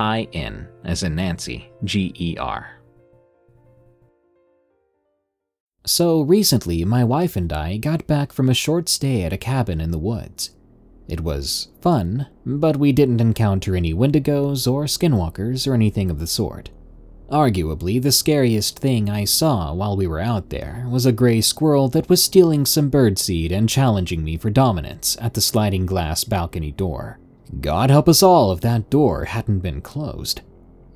I N, as in Nancy, G E R. So recently, my wife and I got back from a short stay at a cabin in the woods. It was fun, but we didn't encounter any wendigos or skinwalkers or anything of the sort. Arguably, the scariest thing I saw while we were out there was a gray squirrel that was stealing some birdseed and challenging me for dominance at the sliding glass balcony door. God help us all if that door hadn't been closed.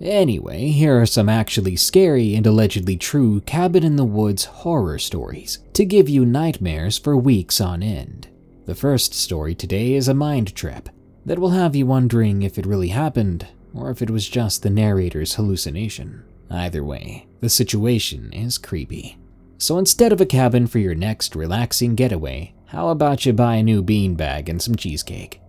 Anyway, here are some actually scary and allegedly true cabin in the woods horror stories to give you nightmares for weeks on end. The first story today is a mind trip that will have you wondering if it really happened or if it was just the narrator's hallucination. Either way, the situation is creepy. So instead of a cabin for your next relaxing getaway, how about you buy a new beanbag and some cheesecake?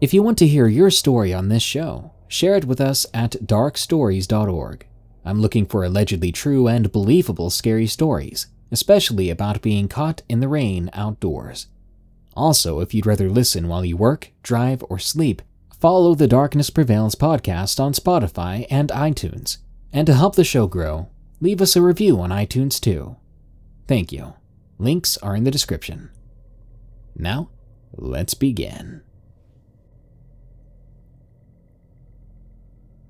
If you want to hear your story on this show, share it with us at darkstories.org. I'm looking for allegedly true and believable scary stories, especially about being caught in the rain outdoors. Also, if you'd rather listen while you work, drive, or sleep, follow the Darkness Prevails podcast on Spotify and iTunes. And to help the show grow, leave us a review on iTunes too. Thank you. Links are in the description. Now, let's begin.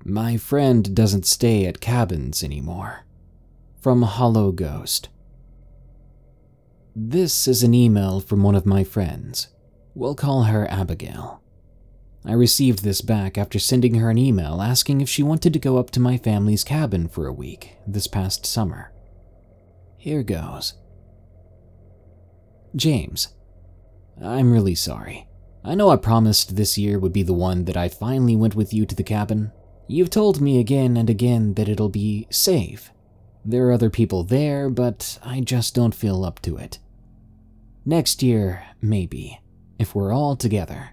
My friend doesn't stay at cabins anymore. From Hollow Ghost. This is an email from one of my friends. We'll call her Abigail. I received this back after sending her an email asking if she wanted to go up to my family's cabin for a week this past summer. Here goes. James, I'm really sorry. I know I promised this year would be the one that I finally went with you to the cabin, You've told me again and again that it'll be safe. There are other people there, but I just don't feel up to it. Next year, maybe, if we're all together.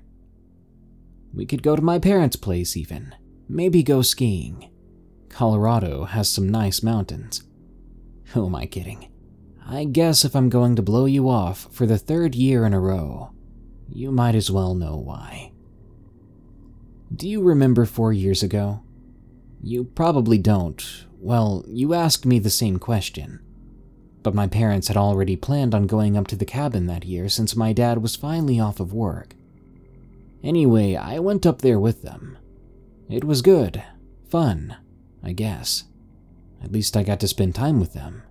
We could go to my parents' place, even. Maybe go skiing. Colorado has some nice mountains. Who am I kidding? I guess if I'm going to blow you off for the third year in a row, you might as well know why. Do you remember four years ago? You probably don't. Well, you asked me the same question. But my parents had already planned on going up to the cabin that year since my dad was finally off of work. Anyway, I went up there with them. It was good. Fun, I guess. At least I got to spend time with them.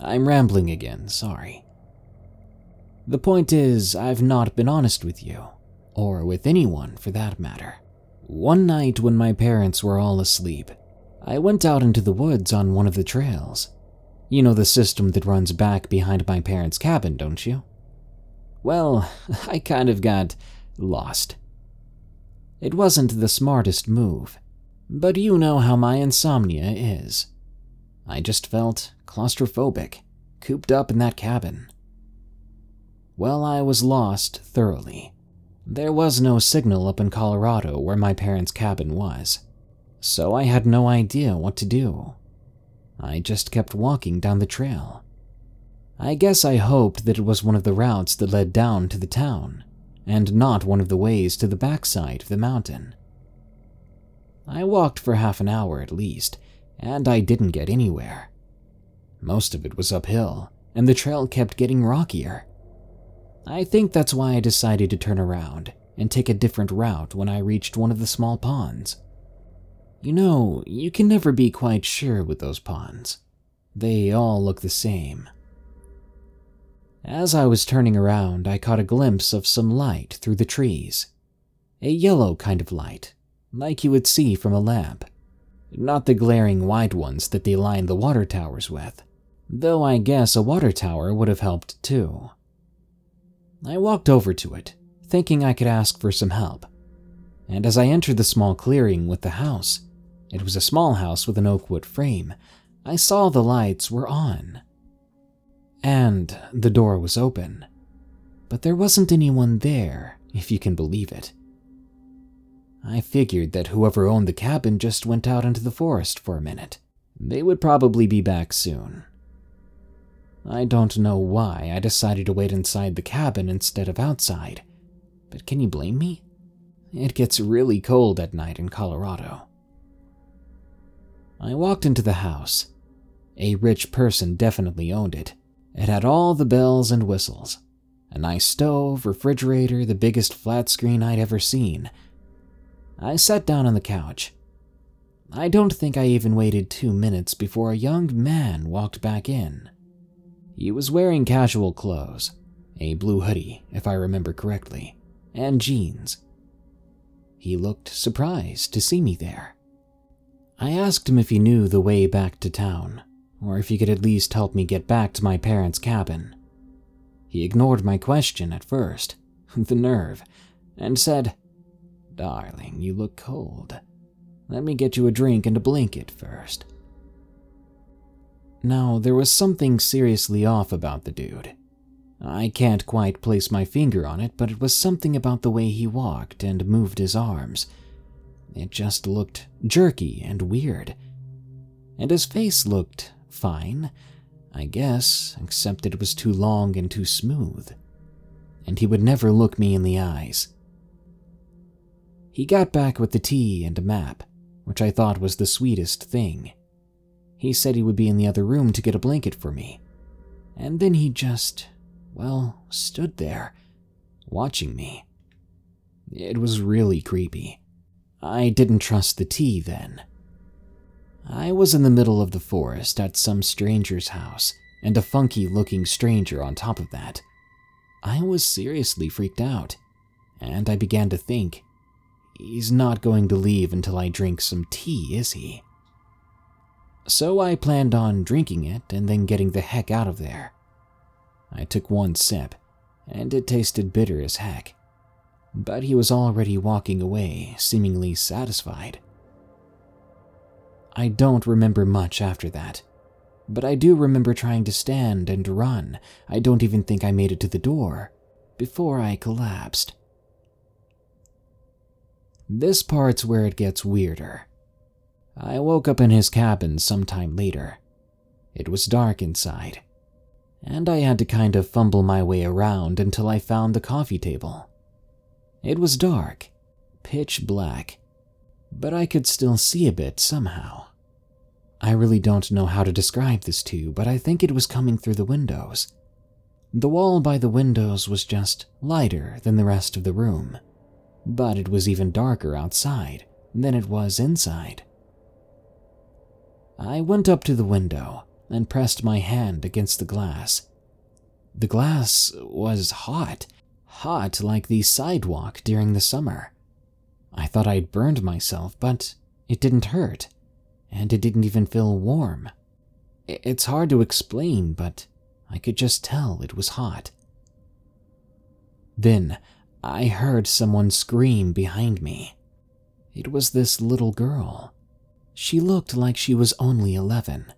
I'm rambling again, sorry. The point is, I've not been honest with you, or with anyone for that matter. One night when my parents were all asleep, I went out into the woods on one of the trails. You know the system that runs back behind my parents' cabin, don't you? Well, I kind of got lost. It wasn't the smartest move, but you know how my insomnia is. I just felt claustrophobic, cooped up in that cabin. Well, I was lost thoroughly. There was no signal up in Colorado where my parents' cabin was, so I had no idea what to do. I just kept walking down the trail. I guess I hoped that it was one of the routes that led down to the town, and not one of the ways to the backside of the mountain. I walked for half an hour at least, and I didn't get anywhere. Most of it was uphill, and the trail kept getting rockier. I think that's why I decided to turn around and take a different route when I reached one of the small ponds. You know, you can never be quite sure with those ponds. They all look the same. As I was turning around, I caught a glimpse of some light through the trees. A yellow kind of light, like you would see from a lamp. Not the glaring white ones that they line the water towers with, though I guess a water tower would have helped too. I walked over to it, thinking I could ask for some help. And as I entered the small clearing with the house, it was a small house with an oak wood frame, I saw the lights were on. And the door was open. But there wasn't anyone there, if you can believe it. I figured that whoever owned the cabin just went out into the forest for a minute. They would probably be back soon. I don't know why I decided to wait inside the cabin instead of outside, but can you blame me? It gets really cold at night in Colorado. I walked into the house. A rich person definitely owned it. It had all the bells and whistles a nice stove, refrigerator, the biggest flat screen I'd ever seen. I sat down on the couch. I don't think I even waited two minutes before a young man walked back in. He was wearing casual clothes, a blue hoodie, if I remember correctly, and jeans. He looked surprised to see me there. I asked him if he knew the way back to town, or if he could at least help me get back to my parents' cabin. He ignored my question at first, the nerve, and said, Darling, you look cold. Let me get you a drink and a blanket first. Now, there was something seriously off about the dude. I can't quite place my finger on it, but it was something about the way he walked and moved his arms. It just looked jerky and weird. And his face looked fine, I guess, except it was too long and too smooth. And he would never look me in the eyes. He got back with the tea and a map, which I thought was the sweetest thing. He said he would be in the other room to get a blanket for me. And then he just, well, stood there, watching me. It was really creepy. I didn't trust the tea then. I was in the middle of the forest at some stranger's house, and a funky looking stranger on top of that. I was seriously freaked out, and I began to think, he's not going to leave until I drink some tea, is he? So I planned on drinking it and then getting the heck out of there. I took one sip, and it tasted bitter as heck. But he was already walking away, seemingly satisfied. I don't remember much after that, but I do remember trying to stand and run. I don't even think I made it to the door before I collapsed. This part's where it gets weirder. I woke up in his cabin sometime later. It was dark inside, and I had to kind of fumble my way around until I found the coffee table. It was dark, pitch black, but I could still see a bit somehow. I really don't know how to describe this to you, but I think it was coming through the windows. The wall by the windows was just lighter than the rest of the room, but it was even darker outside than it was inside. I went up to the window and pressed my hand against the glass. The glass was hot, hot like the sidewalk during the summer. I thought I'd burned myself, but it didn't hurt, and it didn't even feel warm. It's hard to explain, but I could just tell it was hot. Then I heard someone scream behind me. It was this little girl. She looked like she was only 11.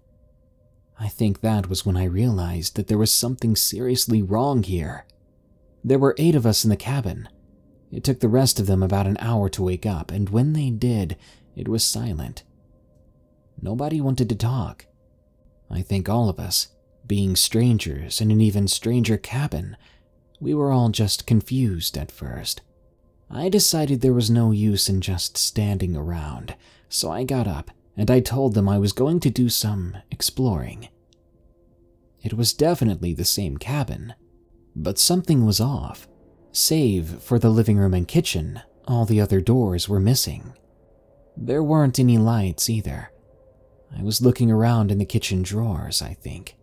I think that was when I realized that there was something seriously wrong here. There were eight of us in the cabin. It took the rest of them about an hour to wake up, and when they did, it was silent. Nobody wanted to talk. I think all of us, being strangers in an even stranger cabin, we were all just confused at first. I decided there was no use in just standing around, so I got up and I told them I was going to do some exploring. It was definitely the same cabin, but something was off. Save for the living room and kitchen, all the other doors were missing. There weren't any lights either. I was looking around in the kitchen drawers, I think.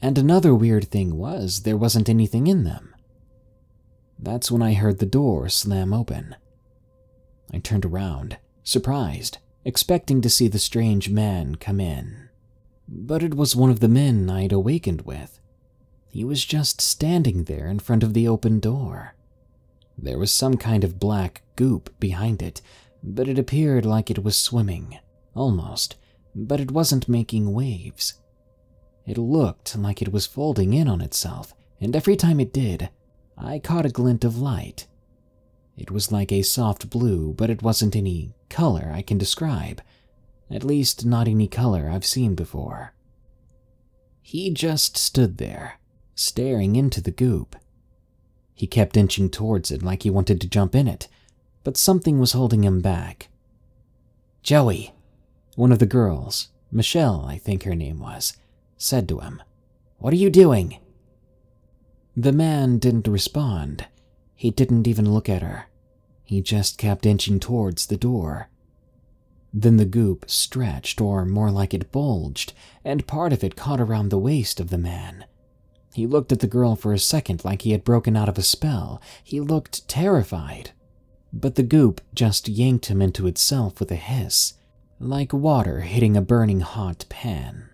And another weird thing was there wasn't anything in them. That's when I heard the door slam open. I turned around, surprised, expecting to see the strange man come in. But it was one of the men I'd awakened with. He was just standing there in front of the open door. There was some kind of black goop behind it, but it appeared like it was swimming, almost, but it wasn't making waves. It looked like it was folding in on itself, and every time it did, I caught a glint of light. It was like a soft blue, but it wasn't any color I can describe. At least, not any color I've seen before. He just stood there, staring into the goop. He kept inching towards it like he wanted to jump in it, but something was holding him back. Joey, one of the girls, Michelle, I think her name was, said to him, What are you doing? The man didn't respond. He didn't even look at her. He just kept inching towards the door. Then the goop stretched, or more like it bulged, and part of it caught around the waist of the man. He looked at the girl for a second like he had broken out of a spell. He looked terrified. But the goop just yanked him into itself with a hiss, like water hitting a burning hot pan.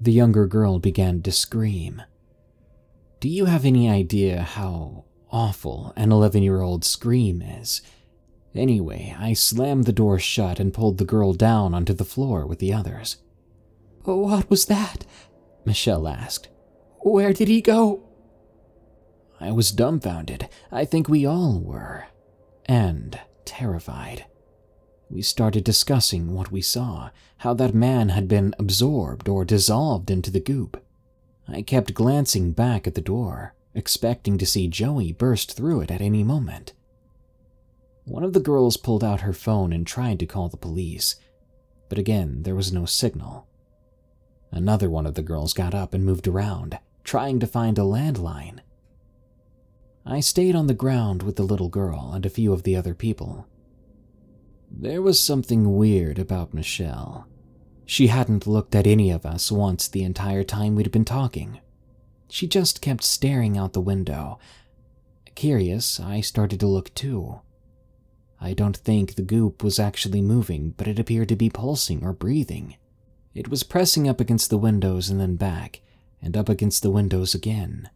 The younger girl began to scream. Do you have any idea how awful an 11 year old scream is? Anyway, I slammed the door shut and pulled the girl down onto the floor with the others. What was that? Michelle asked. Where did he go? I was dumbfounded. I think we all were. And terrified. We started discussing what we saw, how that man had been absorbed or dissolved into the goop. I kept glancing back at the door, expecting to see Joey burst through it at any moment. One of the girls pulled out her phone and tried to call the police, but again there was no signal. Another one of the girls got up and moved around, trying to find a landline. I stayed on the ground with the little girl and a few of the other people. There was something weird about Michelle. She hadn't looked at any of us once the entire time we'd been talking. She just kept staring out the window. Curious, I started to look too. I don't think the goop was actually moving, but it appeared to be pulsing or breathing. It was pressing up against the windows and then back, and up against the windows again.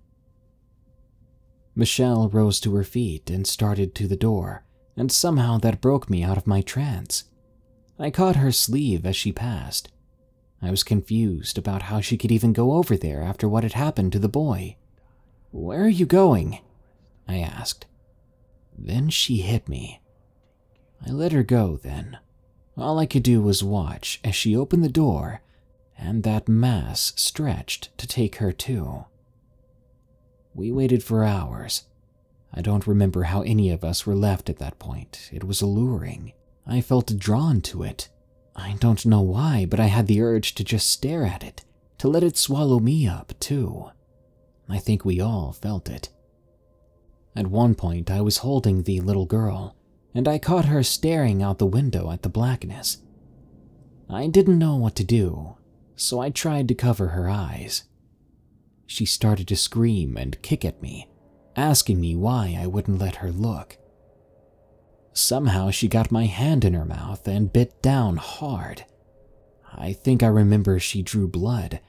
Michelle rose to her feet and started to the door, and somehow that broke me out of my trance. I caught her sleeve as she passed. I was confused about how she could even go over there after what had happened to the boy. Where are you going? I asked. Then she hit me. I let her go then. All I could do was watch as she opened the door and that mass stretched to take her too. We waited for hours. I don't remember how any of us were left at that point. It was alluring. I felt drawn to it. I don't know why, but I had the urge to just stare at it, to let it swallow me up, too. I think we all felt it. At one point, I was holding the little girl, and I caught her staring out the window at the blackness. I didn't know what to do, so I tried to cover her eyes. She started to scream and kick at me, asking me why I wouldn't let her look. Somehow she got my hand in her mouth and bit down hard. I think I remember she drew blood,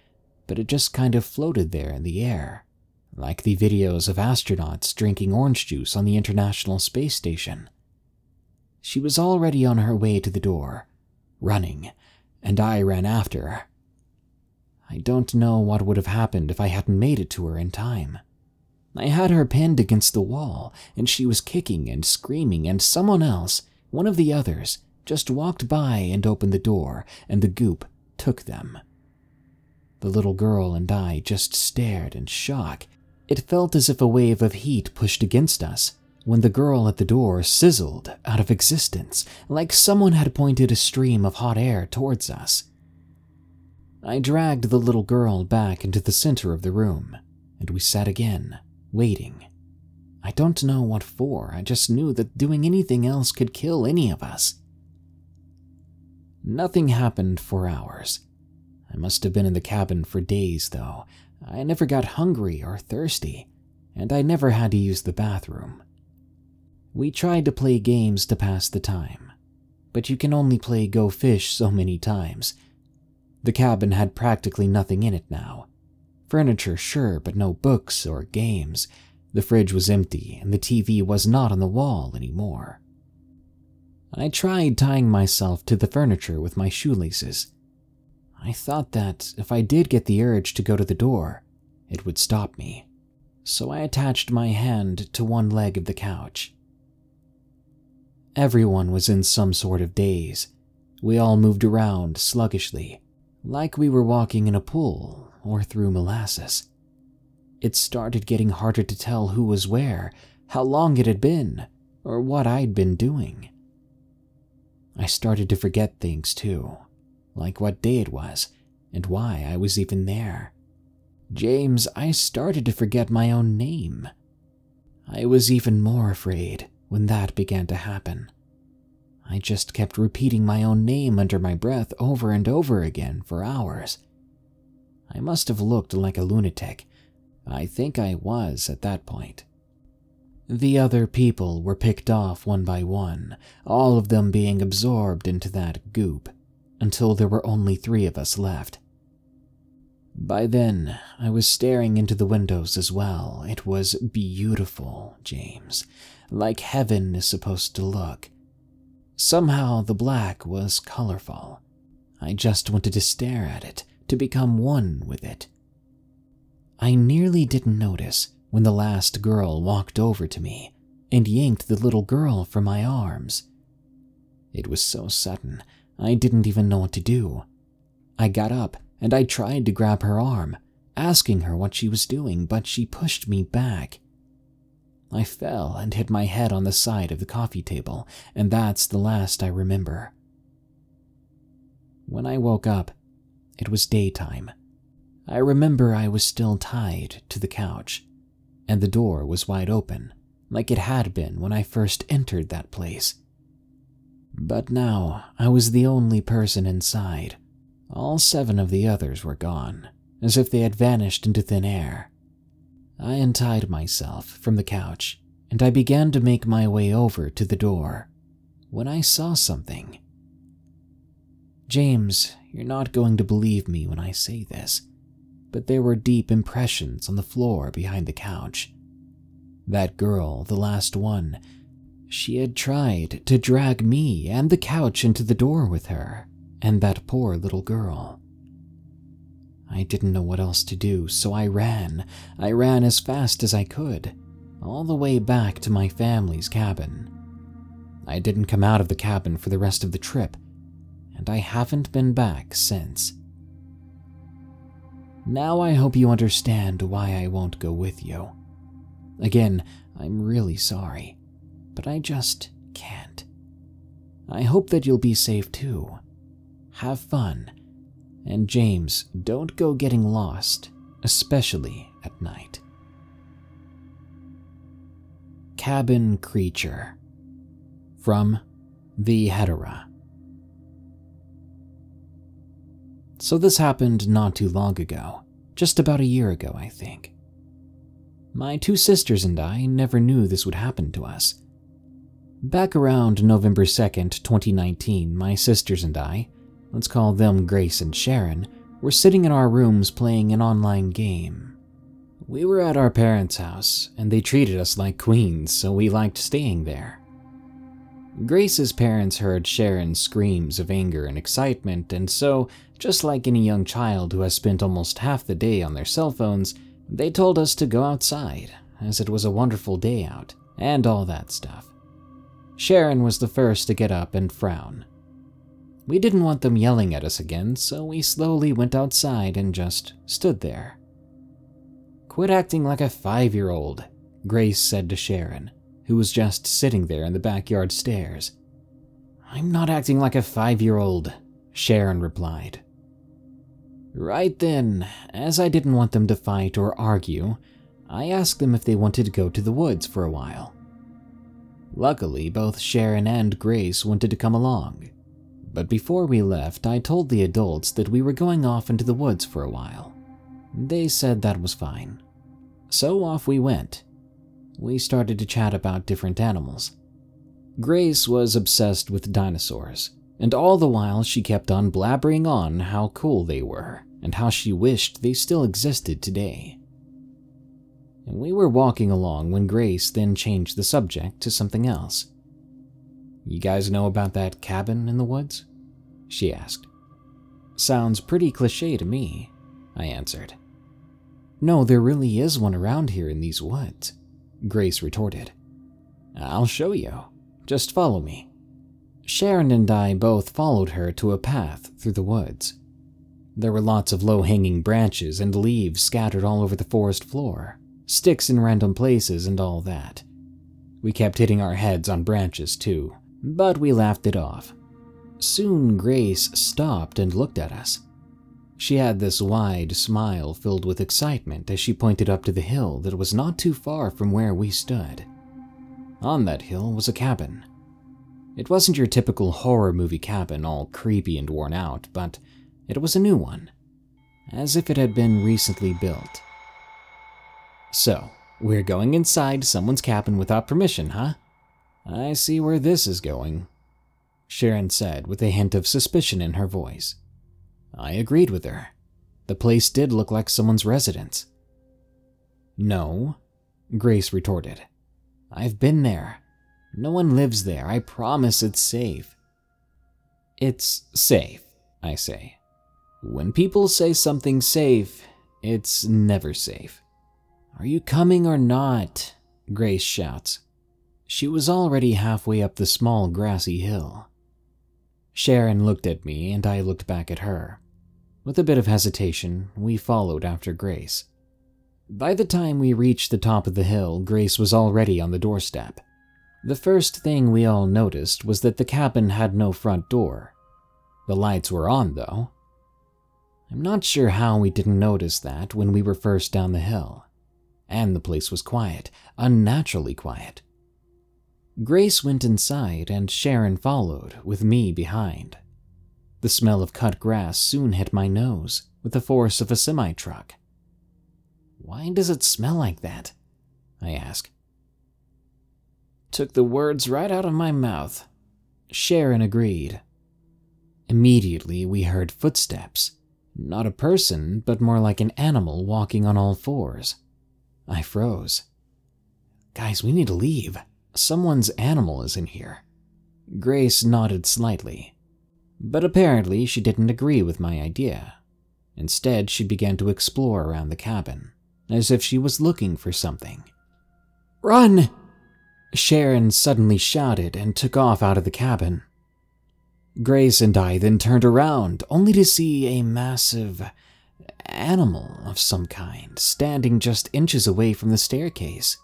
but it just kind of floated there in the air, like the videos of astronauts drinking orange juice on the International Space Station. She was already on her way to the door, running, and I ran after her. I don't know what would have happened if I hadn't made it to her in time. I had her pinned against the wall, and she was kicking and screaming, and someone else, one of the others, just walked by and opened the door, and the goop took them. The little girl and I just stared in shock. It felt as if a wave of heat pushed against us when the girl at the door sizzled out of existence, like someone had pointed a stream of hot air towards us. I dragged the little girl back into the center of the room, and we sat again, waiting. I don't know what for, I just knew that doing anything else could kill any of us. Nothing happened for hours. I must have been in the cabin for days, though. I never got hungry or thirsty, and I never had to use the bathroom. We tried to play games to pass the time, but you can only play Go Fish so many times. The cabin had practically nothing in it now. Furniture, sure, but no books or games. The fridge was empty, and the TV was not on the wall anymore. I tried tying myself to the furniture with my shoelaces. I thought that if I did get the urge to go to the door, it would stop me. So I attached my hand to one leg of the couch. Everyone was in some sort of daze. We all moved around sluggishly, like we were walking in a pool or through molasses. It started getting harder to tell who was where, how long it had been, or what I'd been doing. I started to forget things too, like what day it was and why I was even there. James, I started to forget my own name. I was even more afraid when that began to happen. I just kept repeating my own name under my breath over and over again for hours. I must have looked like a lunatic. I think I was at that point. The other people were picked off one by one, all of them being absorbed into that goop, until there were only three of us left. By then, I was staring into the windows as well. It was beautiful, James, like heaven is supposed to look. Somehow the black was colorful. I just wanted to stare at it, to become one with it. I nearly didn't notice when the last girl walked over to me and yanked the little girl from my arms. It was so sudden, I didn't even know what to do. I got up and I tried to grab her arm, asking her what she was doing, but she pushed me back. I fell and hit my head on the side of the coffee table, and that's the last I remember. When I woke up, it was daytime. I remember I was still tied to the couch and the door was wide open, like it had been when I first entered that place. But now I was the only person inside. All seven of the others were gone, as if they had vanished into thin air. I untied myself from the couch and I began to make my way over to the door when I saw something. James, you're not going to believe me when I say this, but there were deep impressions on the floor behind the couch. That girl, the last one, she had tried to drag me and the couch into the door with her, and that poor little girl. I didn't know what else to do, so I ran. I ran as fast as I could, all the way back to my family's cabin. I didn't come out of the cabin for the rest of the trip, and I haven't been back since. Now I hope you understand why I won't go with you. Again, I'm really sorry, but I just can't. I hope that you'll be safe too. Have fun. And James, don't go getting lost, especially at night. Cabin Creature from The Hetera. So this happened not too long ago, just about a year ago, I think. My two sisters and I never knew this would happen to us. Back around November 2nd, 2019, my sisters and I, let's call them Grace and Sharon, were sitting in our rooms playing an online game. We were at our parents' house, and they treated us like queens, so we liked staying there. Grace's parents heard Sharon's screams of anger and excitement, and so, just like any young child who has spent almost half the day on their cell phones, they told us to go outside, as it was a wonderful day out, and all that stuff. Sharon was the first to get up and frown. We didn't want them yelling at us again, so we slowly went outside and just stood there. Quit acting like a five year old, Grace said to Sharon, who was just sitting there in the backyard stairs. I'm not acting like a five year old, Sharon replied. Right then, as I didn't want them to fight or argue, I asked them if they wanted to go to the woods for a while. Luckily, both Sharon and Grace wanted to come along. But before we left, I told the adults that we were going off into the woods for a while. They said that was fine. So off we went. We started to chat about different animals. Grace was obsessed with dinosaurs, and all the while she kept on blabbering on how cool they were and how she wished they still existed today. And we were walking along when Grace then changed the subject to something else. You guys know about that cabin in the woods? She asked. Sounds pretty cliche to me, I answered. No, there really is one around here in these woods, Grace retorted. I'll show you. Just follow me. Sharon and I both followed her to a path through the woods. There were lots of low hanging branches and leaves scattered all over the forest floor, sticks in random places, and all that. We kept hitting our heads on branches too, but we laughed it off. Soon Grace stopped and looked at us. She had this wide smile filled with excitement as she pointed up to the hill that was not too far from where we stood. On that hill was a cabin. It wasn't your typical horror movie cabin, all creepy and worn out, but it was a new one, as if it had been recently built. So, we're going inside someone's cabin without permission, huh? I see where this is going, Sharon said with a hint of suspicion in her voice. I agreed with her. The place did look like someone's residence. No, Grace retorted. I've been there. No one lives there. I promise it's safe. It's safe, I say. When people say something's safe, it's never safe. Are you coming or not? Grace shouts. She was already halfway up the small grassy hill. Sharon looked at me, and I looked back at her. With a bit of hesitation, we followed after Grace. By the time we reached the top of the hill, Grace was already on the doorstep. The first thing we all noticed was that the cabin had no front door. The lights were on, though. I'm not sure how we didn't notice that when we were first down the hill. And the place was quiet, unnaturally quiet. Grace went inside, and Sharon followed, with me behind. The smell of cut grass soon hit my nose with the force of a semi truck. Why does it smell like that? I ask. Took the words right out of my mouth. Sharon agreed. Immediately, we heard footsteps. Not a person, but more like an animal walking on all fours. I froze. Guys, we need to leave. Someone's animal is in here. Grace nodded slightly. But apparently, she didn't agree with my idea. Instead, she began to explore around the cabin, as if she was looking for something. Run! Sharon suddenly shouted and took off out of the cabin. Grace and I then turned around, only to see a massive animal of some kind standing just inches away from the staircase.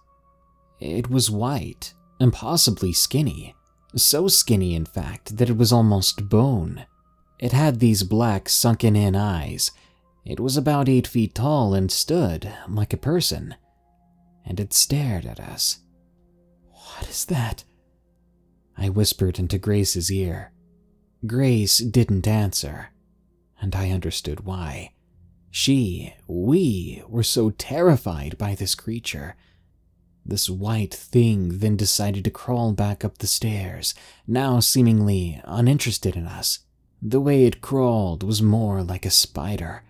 It was white, impossibly skinny, so skinny, in fact, that it was almost bone. It had these black, sunken in eyes. It was about eight feet tall and stood like a person. And it stared at us. What is that? I whispered into Grace's ear. Grace didn't answer, and I understood why. She, we, were so terrified by this creature this white thing then decided to crawl back up the stairs, now seemingly uninterested in us, The way it crawled was more like a spider.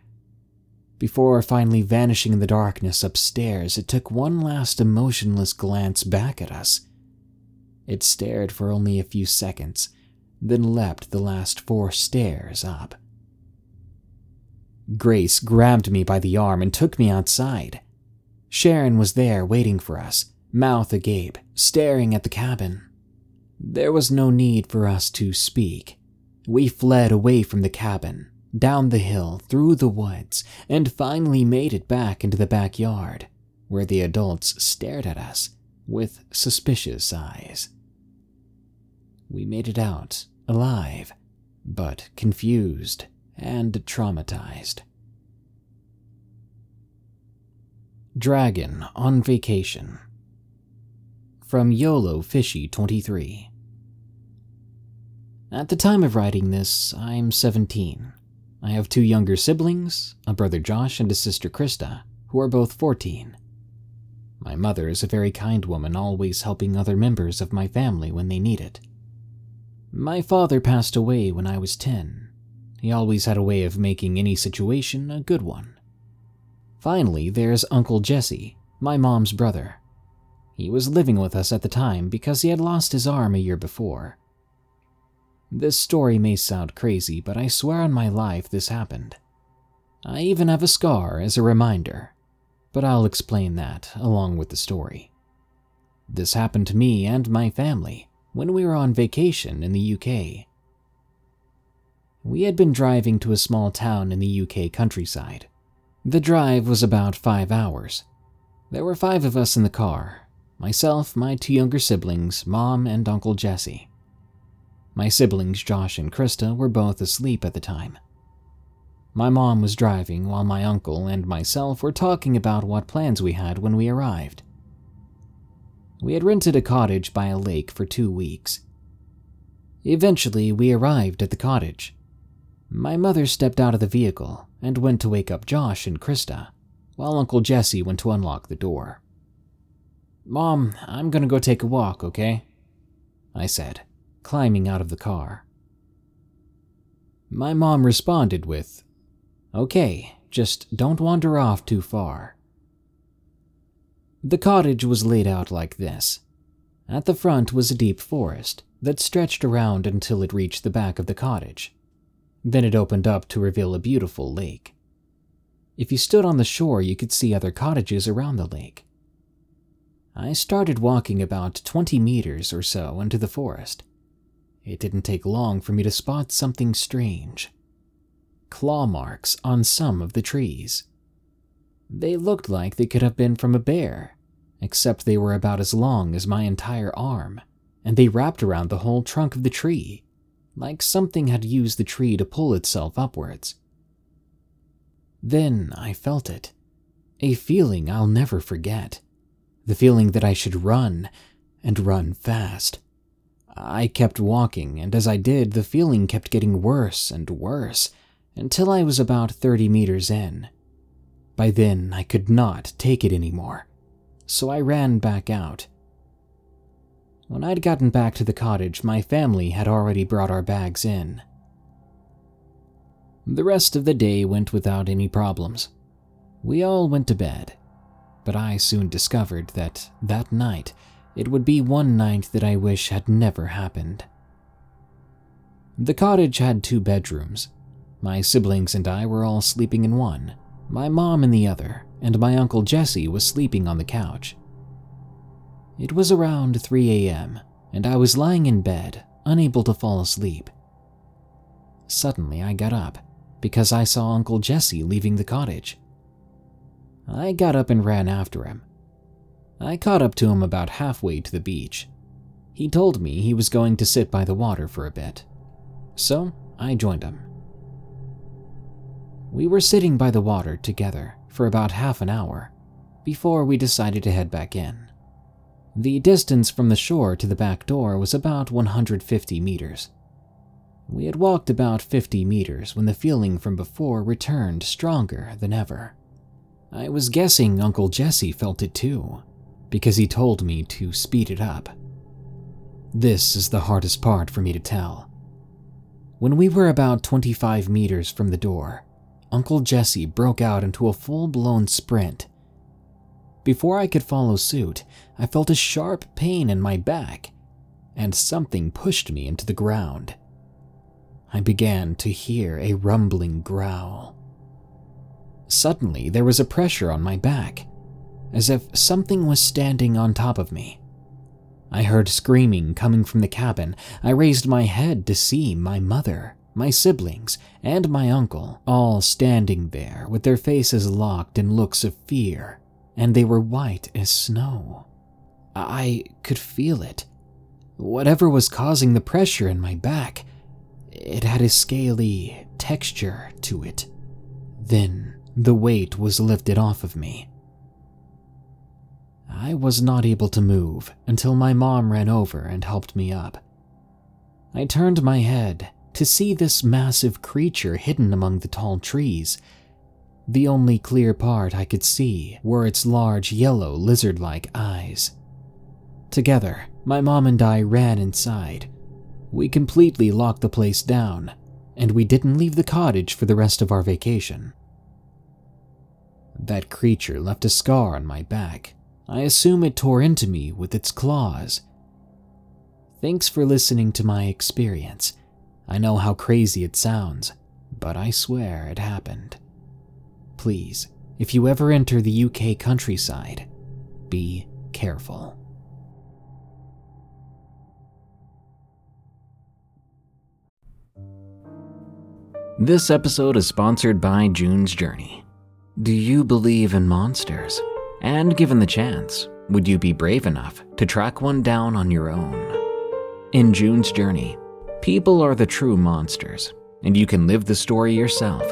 Before finally vanishing in the darkness upstairs, it took one last emotionless glance back at us. It stared for only a few seconds, then leapt the last four stairs up. Grace grabbed me by the arm and took me outside. Sharon was there waiting for us, mouth agape, staring at the cabin. There was no need for us to speak. We fled away from the cabin, down the hill, through the woods, and finally made it back into the backyard, where the adults stared at us with suspicious eyes. We made it out alive, but confused and traumatized. Dragon on Vacation From YOLO Fishy 23 At the time of writing this, I'm 17. I have two younger siblings, a brother Josh and a sister Krista, who are both 14. My mother is a very kind woman, always helping other members of my family when they need it. My father passed away when I was 10. He always had a way of making any situation a good one. Finally, there's Uncle Jesse, my mom's brother. He was living with us at the time because he had lost his arm a year before. This story may sound crazy, but I swear on my life this happened. I even have a scar as a reminder, but I'll explain that along with the story. This happened to me and my family when we were on vacation in the UK. We had been driving to a small town in the UK countryside. The drive was about five hours. There were five of us in the car myself, my two younger siblings, Mom, and Uncle Jesse. My siblings, Josh and Krista, were both asleep at the time. My mom was driving while my uncle and myself were talking about what plans we had when we arrived. We had rented a cottage by a lake for two weeks. Eventually, we arrived at the cottage. My mother stepped out of the vehicle and went to wake up Josh and Krista, while Uncle Jesse went to unlock the door. Mom, I'm gonna go take a walk, okay? I said, climbing out of the car. My mom responded with, Okay, just don't wander off too far. The cottage was laid out like this. At the front was a deep forest that stretched around until it reached the back of the cottage. Then it opened up to reveal a beautiful lake. If you stood on the shore, you could see other cottages around the lake. I started walking about 20 meters or so into the forest. It didn't take long for me to spot something strange claw marks on some of the trees. They looked like they could have been from a bear, except they were about as long as my entire arm, and they wrapped around the whole trunk of the tree like something had used the tree to pull itself upwards. Then I felt it. A feeling I'll never forget. The feeling that I should run, and run fast. I kept walking, and as I did, the feeling kept getting worse and worse until I was about 30 meters in. By then, I could not take it anymore, so I ran back out when I'd gotten back to the cottage, my family had already brought our bags in. The rest of the day went without any problems. We all went to bed, but I soon discovered that that night it would be one night that I wish had never happened. The cottage had two bedrooms. My siblings and I were all sleeping in one, my mom in the other, and my uncle Jesse was sleeping on the couch. It was around 3 a.m., and I was lying in bed, unable to fall asleep. Suddenly, I got up because I saw Uncle Jesse leaving the cottage. I got up and ran after him. I caught up to him about halfway to the beach. He told me he was going to sit by the water for a bit, so I joined him. We were sitting by the water together for about half an hour before we decided to head back in. The distance from the shore to the back door was about 150 meters. We had walked about 50 meters when the feeling from before returned stronger than ever. I was guessing Uncle Jesse felt it too, because he told me to speed it up. This is the hardest part for me to tell. When we were about 25 meters from the door, Uncle Jesse broke out into a full blown sprint. Before I could follow suit, I felt a sharp pain in my back, and something pushed me into the ground. I began to hear a rumbling growl. Suddenly, there was a pressure on my back, as if something was standing on top of me. I heard screaming coming from the cabin. I raised my head to see my mother, my siblings, and my uncle all standing there with their faces locked in looks of fear, and they were white as snow. I could feel it. Whatever was causing the pressure in my back, it had a scaly texture to it. Then the weight was lifted off of me. I was not able to move until my mom ran over and helped me up. I turned my head to see this massive creature hidden among the tall trees. The only clear part I could see were its large yellow lizard like eyes. Together, my mom and I ran inside. We completely locked the place down, and we didn't leave the cottage for the rest of our vacation. That creature left a scar on my back I assume it tore into me with its claws. Thanks for listening to my experience. I know how crazy it sounds, but I swear it happened. Please, if you ever enter the UK countryside, be careful. This episode is sponsored by June's Journey. Do you believe in monsters? And given the chance, would you be brave enough to track one down on your own? In June's journey, people are the true monsters, and you can live the story yourself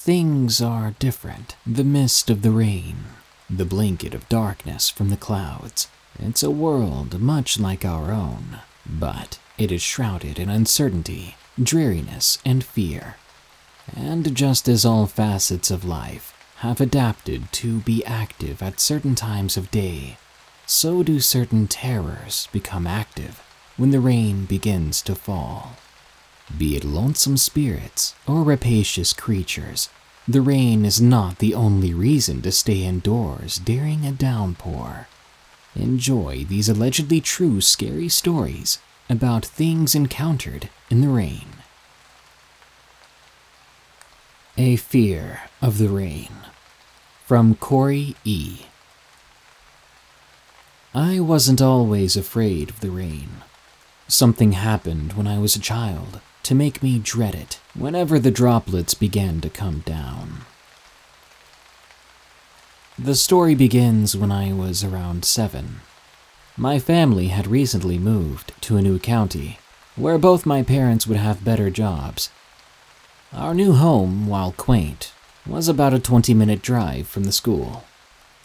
Things are different. The mist of the rain, the blanket of darkness from the clouds. It's a world much like our own, but it is shrouded in uncertainty, dreariness, and fear. And just as all facets of life have adapted to be active at certain times of day, so do certain terrors become active when the rain begins to fall. Be it lonesome spirits or rapacious creatures, the rain is not the only reason to stay indoors during a downpour. Enjoy these allegedly true scary stories about things encountered in the rain. A Fear of the Rain from Corey E. I wasn't always afraid of the rain. Something happened when I was a child to make me dread it whenever the droplets began to come down. The story begins when I was around seven. My family had recently moved to a new county where both my parents would have better jobs. Our new home, while quaint, was about a 20 minute drive from the school.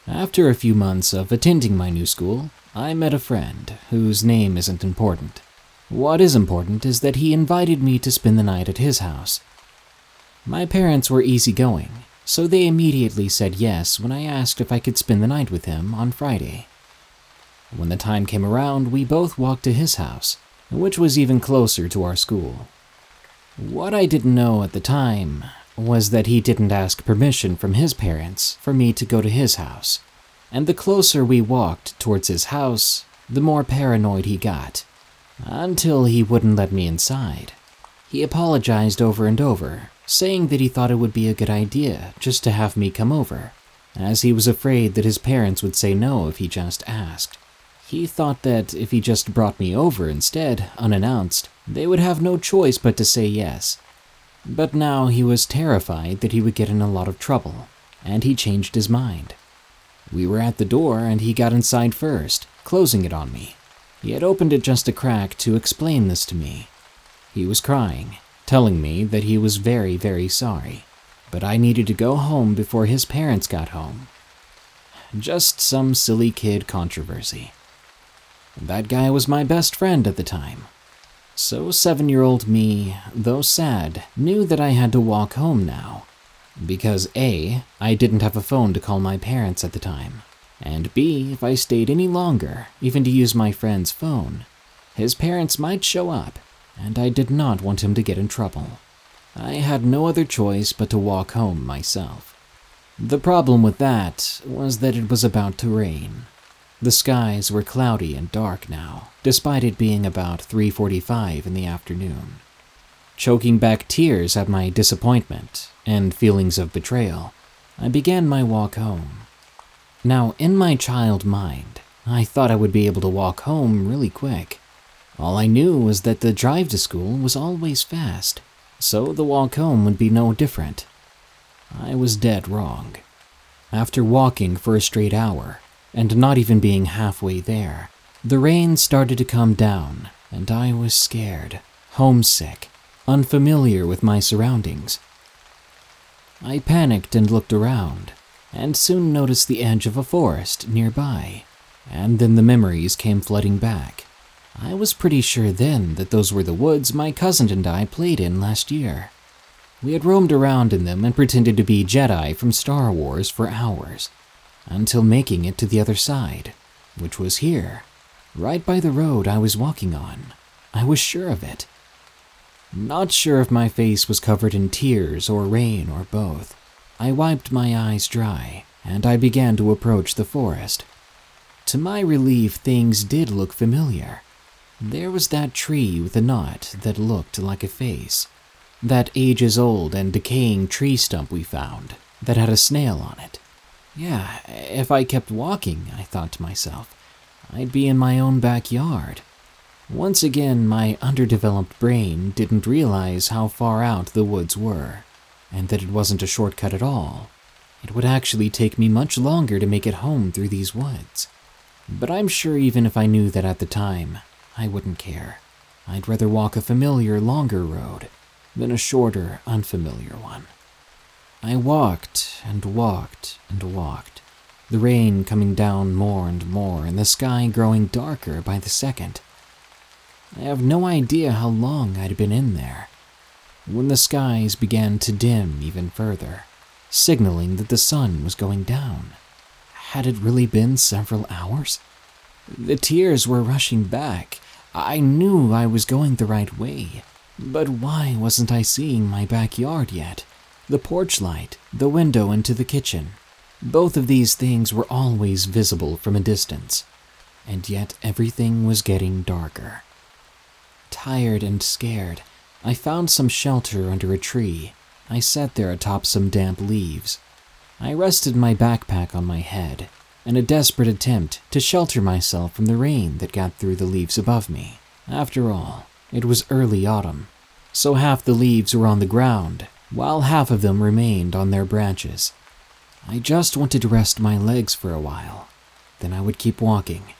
After a few months of attending my new school, I met a friend whose name isn't important. What is important is that he invited me to spend the night at his house. My parents were easygoing, so they immediately said yes when I asked if I could spend the night with him on Friday. When the time came around, we both walked to his house, which was even closer to our school. What I didn't know at the time was that he didn't ask permission from his parents for me to go to his house, and the closer we walked towards his house, the more paranoid he got, until he wouldn't let me inside. He apologized over and over, saying that he thought it would be a good idea just to have me come over, as he was afraid that his parents would say no if he just asked. He thought that if he just brought me over instead, unannounced, they would have no choice but to say yes. But now he was terrified that he would get in a lot of trouble, and he changed his mind. We were at the door and he got inside first, closing it on me. He had opened it just a crack to explain this to me. He was crying, telling me that he was very, very sorry, but I needed to go home before his parents got home. Just some silly kid controversy. That guy was my best friend at the time. So, seven year old me, though sad, knew that I had to walk home now. Because A, I didn't have a phone to call my parents at the time, and B, if I stayed any longer, even to use my friend's phone, his parents might show up, and I did not want him to get in trouble. I had no other choice but to walk home myself. The problem with that was that it was about to rain. The skies were cloudy and dark now, despite it being about 3:45 in the afternoon. Choking back tears at my disappointment and feelings of betrayal, I began my walk home. Now, in my child mind, I thought I would be able to walk home really quick. All I knew was that the drive to school was always fast, so the walk home would be no different. I was dead wrong. After walking for a straight hour, and not even being halfway there, the rain started to come down, and I was scared, homesick, unfamiliar with my surroundings. I panicked and looked around, and soon noticed the edge of a forest nearby, and then the memories came flooding back. I was pretty sure then that those were the woods my cousin and I played in last year. We had roamed around in them and pretended to be Jedi from Star Wars for hours until making it to the other side, which was here, right by the road I was walking on. I was sure of it. Not sure if my face was covered in tears or rain or both. I wiped my eyes dry and I began to approach the forest. To my relief, things did look familiar. There was that tree with a knot that looked like a face. That ages old and decaying tree stump we found that had a snail on it. Yeah, if I kept walking, I thought to myself, I'd be in my own backyard. Once again, my underdeveloped brain didn't realize how far out the woods were, and that it wasn't a shortcut at all. It would actually take me much longer to make it home through these woods. But I'm sure even if I knew that at the time, I wouldn't care. I'd rather walk a familiar, longer road than a shorter, unfamiliar one. I walked and walked and walked, the rain coming down more and more and the sky growing darker by the second. I have no idea how long I'd been in there when the skies began to dim even further, signaling that the sun was going down. Had it really been several hours? The tears were rushing back. I knew I was going the right way, but why wasn't I seeing my backyard yet? the porch light, the window into the kitchen. Both of these things were always visible from a distance, and yet everything was getting darker. Tired and scared, I found some shelter under a tree. I sat there atop some damp leaves. I rested my backpack on my head in a desperate attempt to shelter myself from the rain that got through the leaves above me. After all, it was early autumn, so half the leaves were on the ground while half of them remained on their branches. I just wanted to rest my legs for a while. Then I would keep walking.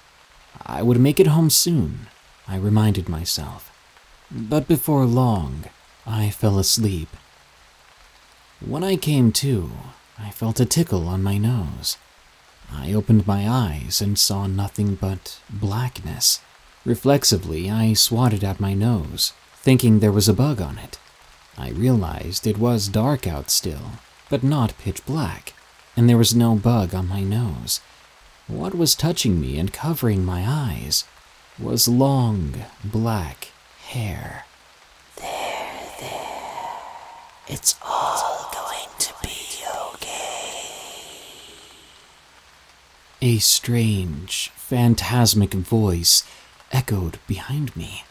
I would make it home soon, I reminded myself. But before long, I fell asleep. When I came to, I felt a tickle on my nose. I opened my eyes and saw nothing but blackness. Reflexively, I swatted at my nose, thinking there was a bug on it. I realized it was dark out still, but not pitch black, and there was no bug on my nose. What was touching me and covering my eyes was long, black hair. There, there. It's all going to be okay. A strange, phantasmic voice echoed behind me,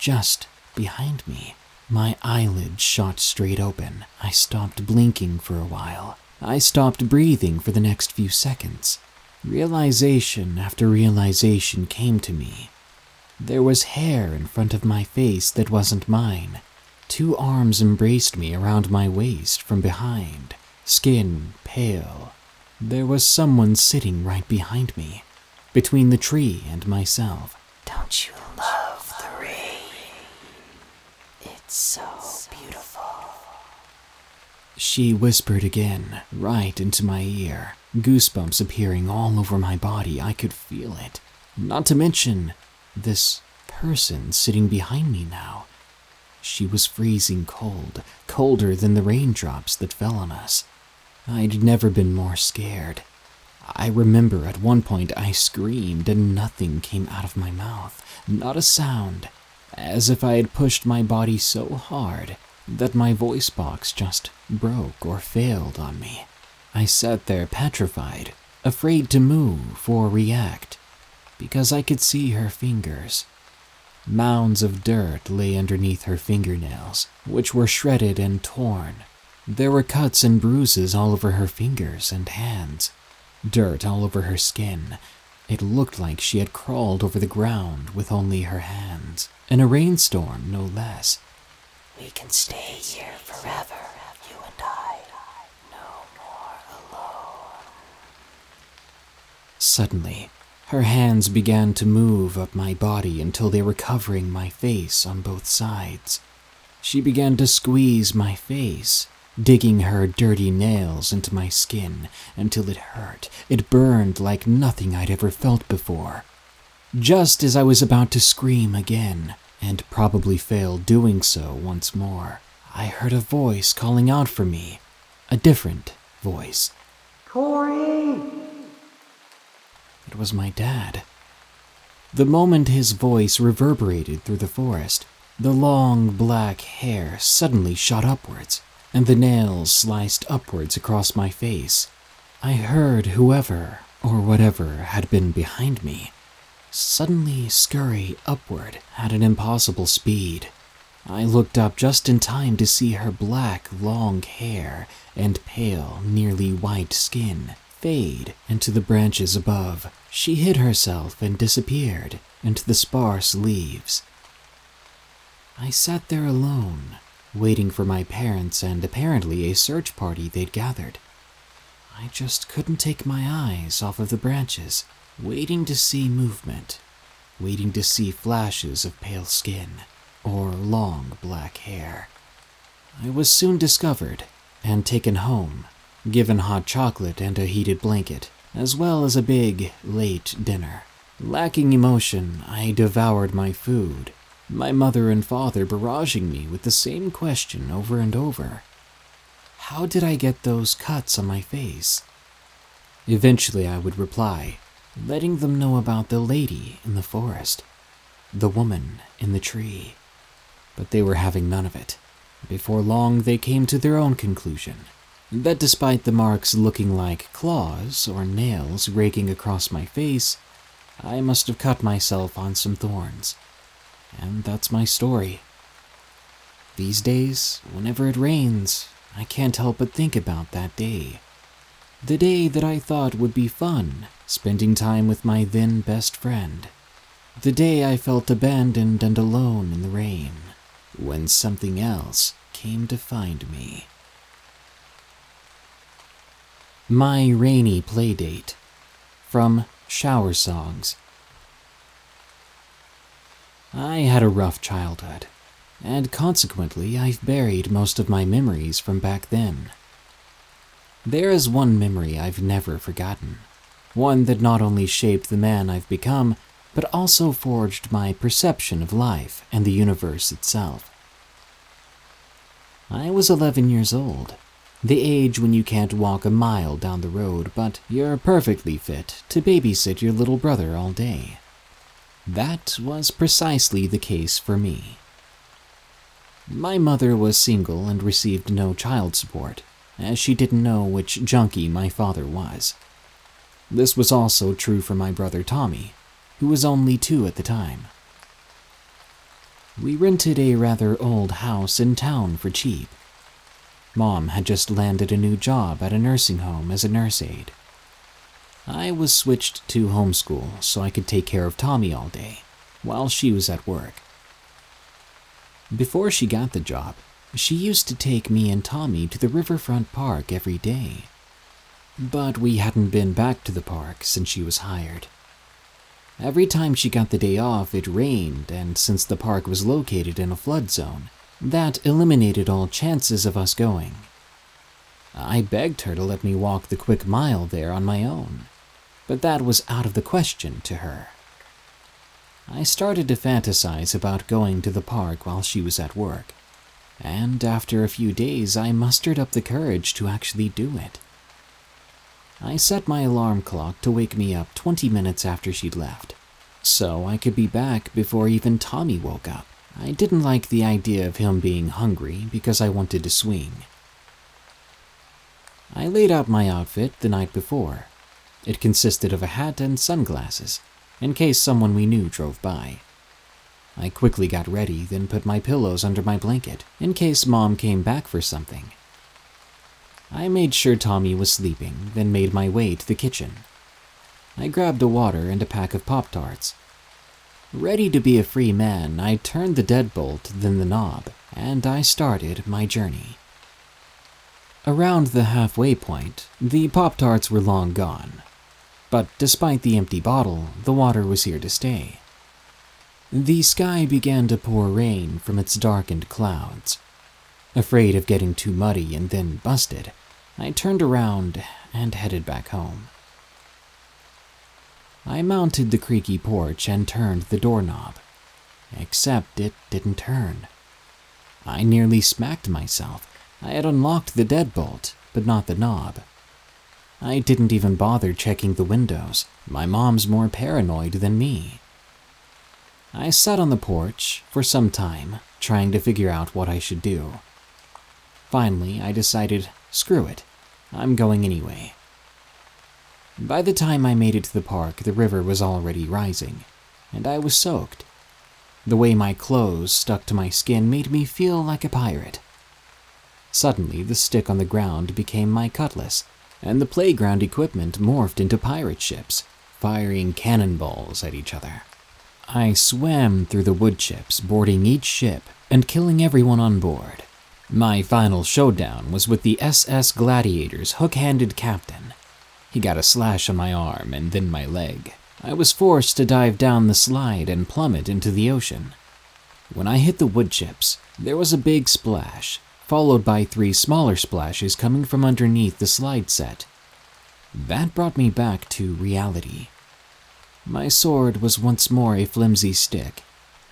just behind me. My eyelids shot straight open. I stopped blinking for a while. I stopped breathing for the next few seconds. Realization after realization came to me. There was hair in front of my face that wasn't mine. Two arms embraced me around my waist from behind, skin pale. There was someone sitting right behind me, between the tree and myself. Don't you love the rain? It's so beautiful. She whispered again, right into my ear, goosebumps appearing all over my body. I could feel it. Not to mention this person sitting behind me now. She was freezing cold, colder than the raindrops that fell on us. I'd never been more scared. I remember at one point I screamed and nothing came out of my mouth, not a sound, as if I had pushed my body so hard that my voice box just broke or failed on me. I sat there petrified, afraid to move or react, because I could see her fingers. Mounds of dirt lay underneath her fingernails, which were shredded and torn. There were cuts and bruises all over her fingers and hands, dirt all over her skin. It looked like she had crawled over the ground with only her hands, in a rainstorm, no less. We can stay here forever, you and I. No more alone. Suddenly, her hands began to move up my body until they were covering my face on both sides. She began to squeeze my face, digging her dirty nails into my skin until it hurt. It burned like nothing I'd ever felt before. Just as I was about to scream again, and probably fail doing so once more, I heard a voice calling out for me. A different voice. Corey! It was my dad. The moment his voice reverberated through the forest, the long black hair suddenly shot upwards, and the nails sliced upwards across my face. I heard whoever or whatever had been behind me suddenly scurry upward at an impossible speed. I looked up just in time to see her black, long hair and pale, nearly white skin fade into the branches above. She hid herself and disappeared into the sparse leaves. I sat there alone, waiting for my parents and apparently a search party they'd gathered. I just couldn't take my eyes off of the branches, waiting to see movement, waiting to see flashes of pale skin or long black hair. I was soon discovered and taken home, given hot chocolate and a heated blanket, as well as a big, late dinner. Lacking emotion, I devoured my food, my mother and father barraging me with the same question over and over. How did I get those cuts on my face? Eventually, I would reply, letting them know about the lady in the forest, the woman in the tree. But they were having none of it. Before long, they came to their own conclusion that despite the marks looking like claws or nails raking across my face, I must have cut myself on some thorns. And that's my story. These days, whenever it rains, I can't help but think about that day. The day that I thought would be fun, spending time with my then best friend. The day I felt abandoned and alone in the rain, when something else came to find me. My Rainy Playdate from Shower Songs. I had a rough childhood, and consequently, I've buried most of my memories from back then. There is one memory I've never forgotten. One that not only shaped the man I've become, but also forged my perception of life and the universe itself. I was 11 years old, the age when you can't walk a mile down the road, but you're perfectly fit to babysit your little brother all day. That was precisely the case for me. My mother was single and received no child support, as she didn't know which junkie my father was. This was also true for my brother Tommy, who was only two at the time. We rented a rather old house in town for cheap. Mom had just landed a new job at a nursing home as a nurse aide. I was switched to homeschool so I could take care of Tommy all day, while she was at work. Before she got the job, she used to take me and Tommy to the riverfront park every day. But we hadn't been back to the park since she was hired. Every time she got the day off, it rained, and since the park was located in a flood zone, that eliminated all chances of us going. I begged her to let me walk the quick mile there on my own, but that was out of the question to her. I started to fantasize about going to the park while she was at work, and after a few days, I mustered up the courage to actually do it. I set my alarm clock to wake me up 20 minutes after she'd left, so I could be back before even Tommy woke up. I didn't like the idea of him being hungry because I wanted to swing. I laid out my outfit the night before. It consisted of a hat and sunglasses, in case someone we knew drove by. I quickly got ready, then put my pillows under my blanket, in case Mom came back for something. I made sure Tommy was sleeping, then made my way to the kitchen. I grabbed a water and a pack of Pop Tarts. Ready to be a free man, I turned the deadbolt, then the knob, and I started my journey. Around the halfway point, the Pop Tarts were long gone. But despite the empty bottle, the water was here to stay. The sky began to pour rain from its darkened clouds. Afraid of getting too muddy and then busted, I turned around and headed back home. I mounted the creaky porch and turned the doorknob, except it didn't turn. I nearly smacked myself. I had unlocked the deadbolt, but not the knob. I didn't even bother checking the windows. My mom's more paranoid than me. I sat on the porch for some time, trying to figure out what I should do. Finally, I decided, screw it. I'm going anyway. By the time I made it to the park, the river was already rising, and I was soaked. The way my clothes stuck to my skin made me feel like a pirate. Suddenly, the stick on the ground became my cutlass, and the playground equipment morphed into pirate ships, firing cannonballs at each other. I swam through the wood chips, boarding each ship and killing everyone on board. My final showdown was with the SS Gladiator's hook handed captain. He got a slash on my arm and then my leg. I was forced to dive down the slide and plummet into the ocean. When I hit the wood chips, there was a big splash, followed by three smaller splashes coming from underneath the slide set. That brought me back to reality. My sword was once more a flimsy stick,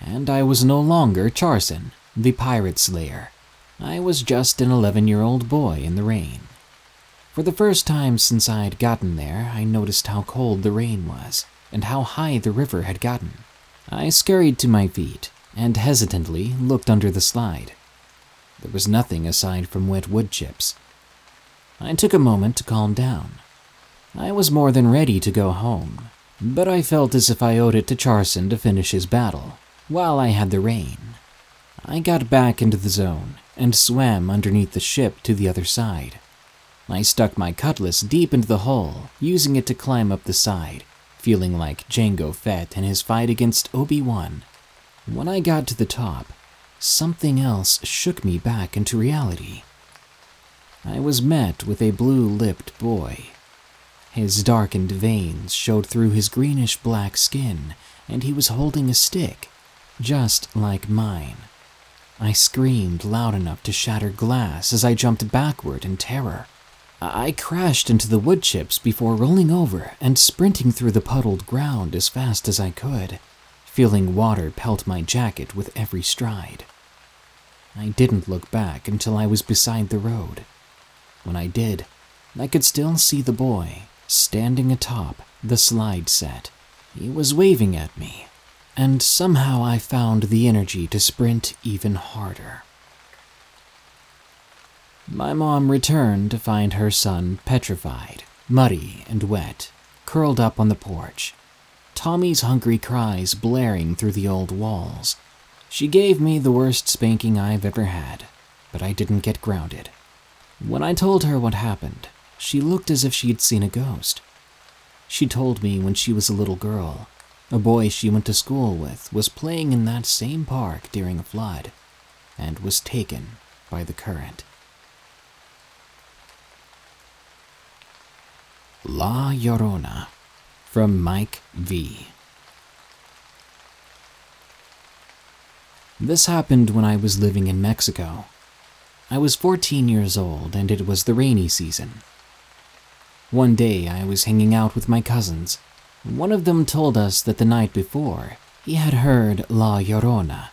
and I was no longer Charson, the pirate slayer. I was just an 11 year old boy in the rain. For the first time since I'd gotten there, I noticed how cold the rain was and how high the river had gotten. I scurried to my feet and hesitantly looked under the slide. There was nothing aside from wet wood chips. I took a moment to calm down. I was more than ready to go home, but I felt as if I owed it to Charson to finish his battle while I had the rain. I got back into the zone and swam underneath the ship to the other side. I stuck my cutlass deep into the hull, using it to climb up the side, feeling like Jango Fett in his fight against Obi-Wan. When I got to the top, something else shook me back into reality. I was met with a blue-lipped boy. His darkened veins showed through his greenish-black skin, and he was holding a stick, just like mine. I screamed loud enough to shatter glass as I jumped backward in terror. I crashed into the wood chips before rolling over and sprinting through the puddled ground as fast as I could, feeling water pelt my jacket with every stride. I didn't look back until I was beside the road. When I did, I could still see the boy standing atop the slide set. He was waving at me, and somehow I found the energy to sprint even harder. My mom returned to find her son petrified, muddy, and wet, curled up on the porch. Tommy's hungry cries blaring through the old walls. She gave me the worst spanking I've ever had, but I didn't get grounded. When I told her what happened, she looked as if she'd seen a ghost. She told me when she was a little girl, a boy she went to school with was playing in that same park during a flood and was taken by the current. La Llorona from Mike V. This happened when I was living in Mexico. I was 14 years old and it was the rainy season. One day I was hanging out with my cousins. One of them told us that the night before he had heard La Llorona,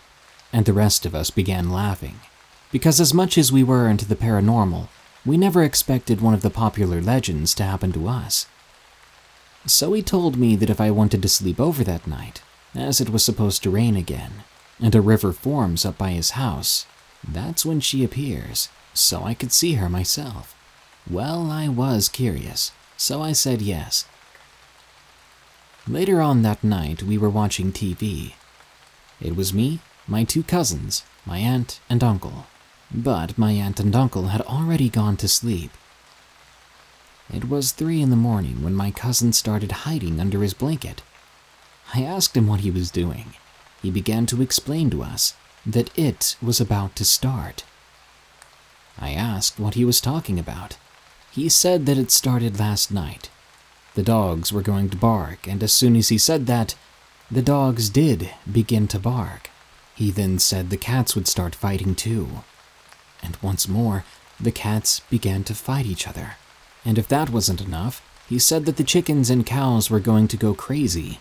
and the rest of us began laughing, because as much as we were into the paranormal, we never expected one of the popular legends to happen to us. So he told me that if I wanted to sleep over that night, as it was supposed to rain again, and a river forms up by his house, that's when she appears, so I could see her myself. Well, I was curious, so I said yes. Later on that night, we were watching TV. It was me, my two cousins, my aunt, and uncle but my aunt and uncle had already gone to sleep. It was three in the morning when my cousin started hiding under his blanket. I asked him what he was doing. He began to explain to us that it was about to start. I asked what he was talking about. He said that it started last night. The dogs were going to bark, and as soon as he said that, the dogs did begin to bark. He then said the cats would start fighting too and once more, the cats began to fight each other. And if that wasn't enough, he said that the chickens and cows were going to go crazy.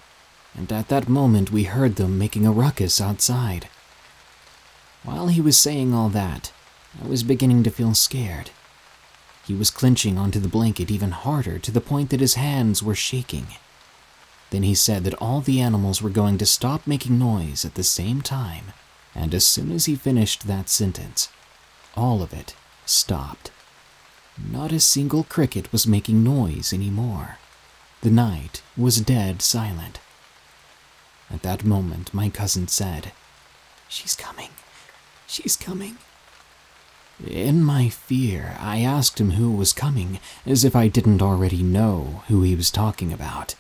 And at that moment, we heard them making a ruckus outside. While he was saying all that, I was beginning to feel scared. He was clenching onto the blanket even harder to the point that his hands were shaking. Then he said that all the animals were going to stop making noise at the same time, and as soon as he finished that sentence, all of it stopped. Not a single cricket was making noise anymore. The night was dead silent. At that moment, my cousin said, She's coming. She's coming. In my fear, I asked him who was coming, as if I didn't already know who he was talking about.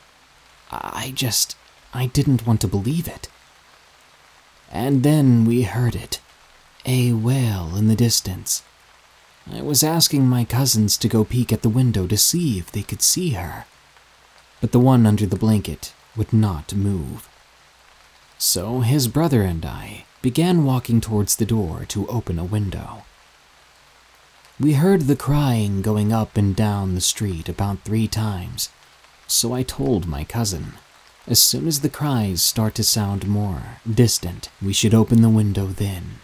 I just. I didn't want to believe it. And then we heard it a wail in the distance. I was asking my cousins to go peek at the window to see if they could see her, but the one under the blanket would not move. So his brother and I began walking towards the door to open a window. We heard the crying going up and down the street about three times, so I told my cousin. As soon as the cries start to sound more distant, we should open the window then.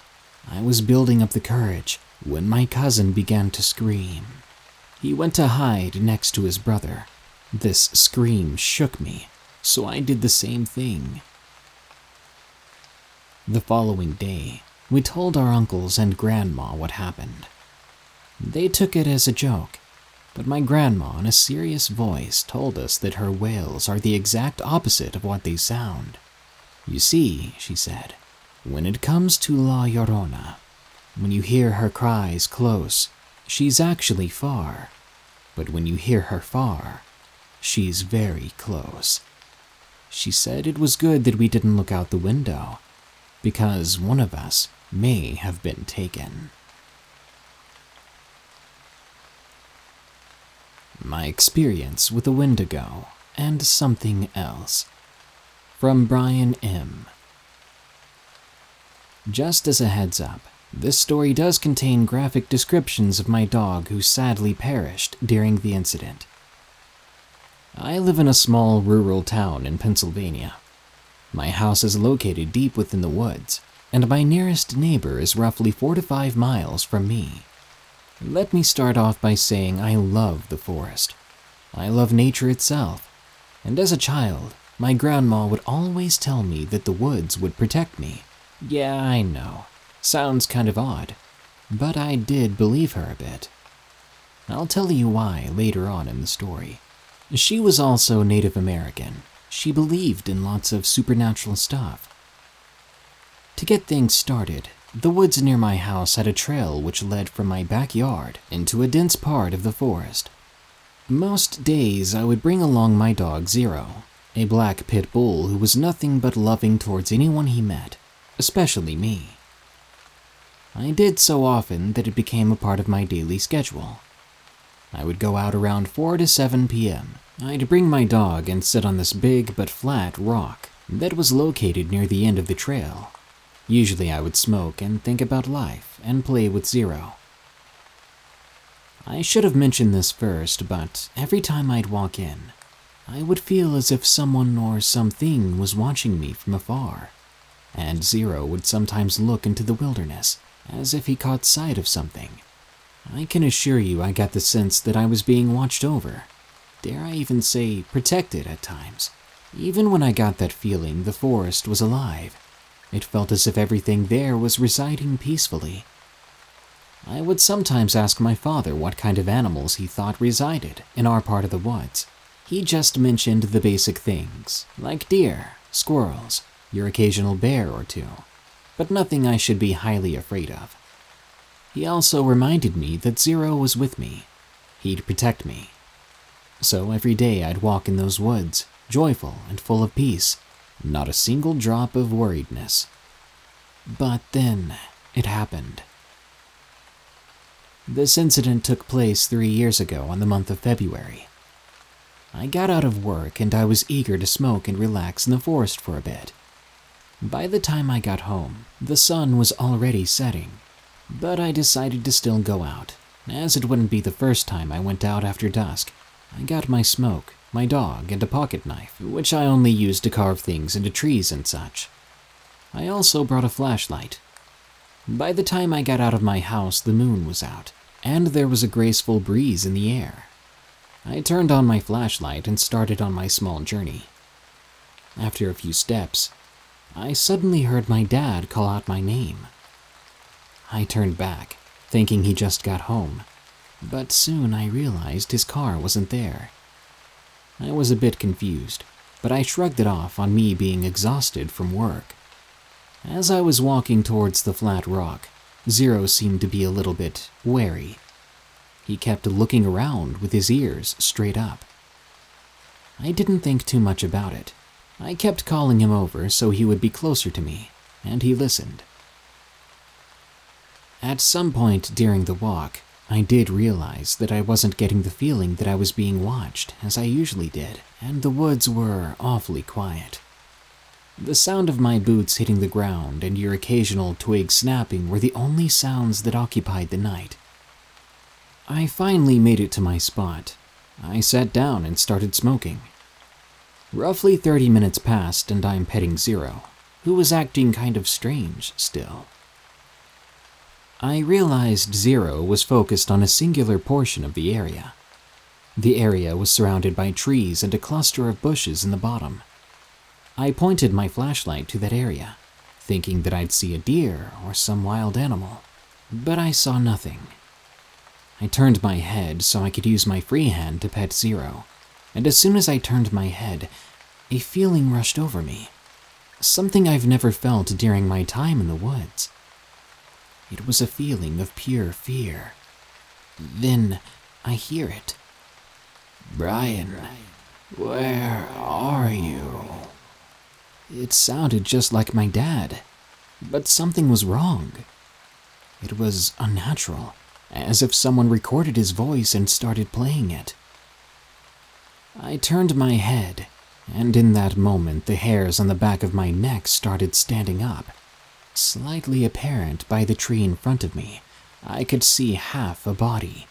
I was building up the courage when my cousin began to scream. He went to hide next to his brother. This scream shook me, so I did the same thing. The following day, we told our uncles and grandma what happened. They took it as a joke, but my grandma, in a serious voice, told us that her wails are the exact opposite of what they sound. You see, she said, when it comes to La Llorona, when you hear her cries close, she's actually far. But when you hear her far, she's very close. She said it was good that we didn't look out the window, because one of us may have been taken. My experience with a Wendigo and something else. From Brian M. Just as a heads up, This story does contain graphic descriptions of my dog who sadly perished during the incident. I live in a small rural town in Pennsylvania. My house is located deep within the woods, and my nearest neighbor is roughly four to five miles from me. Let me start off by saying I love the forest. I love nature itself, and as a child, my grandma would always tell me that the woods would protect me. Yeah, I know. Sounds kind of odd, but I did believe her a bit. I'll tell you why later on in the story. She was also Native American. She believed in lots of supernatural stuff. To get things started, the woods near my house had a trail which led from my backyard into a dense part of the forest. Most days, I would bring along my dog Zero, a black pit bull who was nothing but loving towards anyone he met, especially me. I did so often that it became a part of my daily schedule. I would go out around 4 to 7 p.m. I'd bring my dog and sit on this big but flat rock that was located near the end of the trail. Usually, I would smoke and think about life and play with Zero. I should have mentioned this first, but every time I'd walk in, I would feel as if someone or something was watching me from afar, and Zero would sometimes look into the wilderness as if he caught sight of something. I can assure you I got the sense that I was being watched over. Dare I even say protected at times. Even when I got that feeling, the forest was alive. It felt as if everything there was residing peacefully. I would sometimes ask my father what kind of animals he thought resided in our part of the woods. He just mentioned the basic things, like deer, squirrels, your occasional bear or two, but nothing I should be highly afraid of. He also reminded me that Zero was with me. He'd protect me. So every day I'd walk in those woods, joyful and full of peace, not a single drop of worriedness. But then it happened. This incident took place three years ago on the month of February. I got out of work and I was eager to smoke and relax in the forest for a bit. By the time I got home, the sun was already setting, but I decided to still go out, as it wouldn't be the first time I went out after dusk. I got my smoke, my dog, and a pocket knife, which I only used to carve things into trees and such. I also brought a flashlight. By the time I got out of my house, the moon was out, and there was a graceful breeze in the air. I turned on my flashlight and started on my small journey. After a few steps, I suddenly heard my dad call out my name. I turned back, thinking he just got home, but soon I realized his car wasn't there. I was a bit confused, but I shrugged it off on me being exhausted from work. As I was walking towards the flat rock, Zero seemed to be a little bit wary. He kept looking around with his ears straight up. I didn't think too much about it. I kept calling him over so he would be closer to me, and he listened. At some point during the walk, I did realize that I wasn't getting the feeling that I was being watched as I usually did, and the woods were awfully quiet. The sound of my boots hitting the ground and your occasional twig snapping were the only sounds that occupied the night. I finally made it to my spot. I sat down and started smoking. Roughly 30 minutes passed, and I'm petting Zero, who was acting kind of strange still. I realized Zero was focused on a singular portion of the area. The area was surrounded by trees and a cluster of bushes in the bottom. I pointed my flashlight to that area, thinking that I'd see a deer or some wild animal, but I saw nothing. I turned my head so I could use my free hand to pet Zero, and as soon as I turned my head, a feeling rushed over me. Something I've never felt during my time in the woods. It was a feeling of pure fear. Then I hear it. Brian, where are you? It sounded just like my dad, but something was wrong. It was unnatural, as if someone recorded his voice and started playing it. I turned my head, and in that moment the hairs on the back of my neck started standing up. Slightly apparent by the tree in front of me, I could see half a body,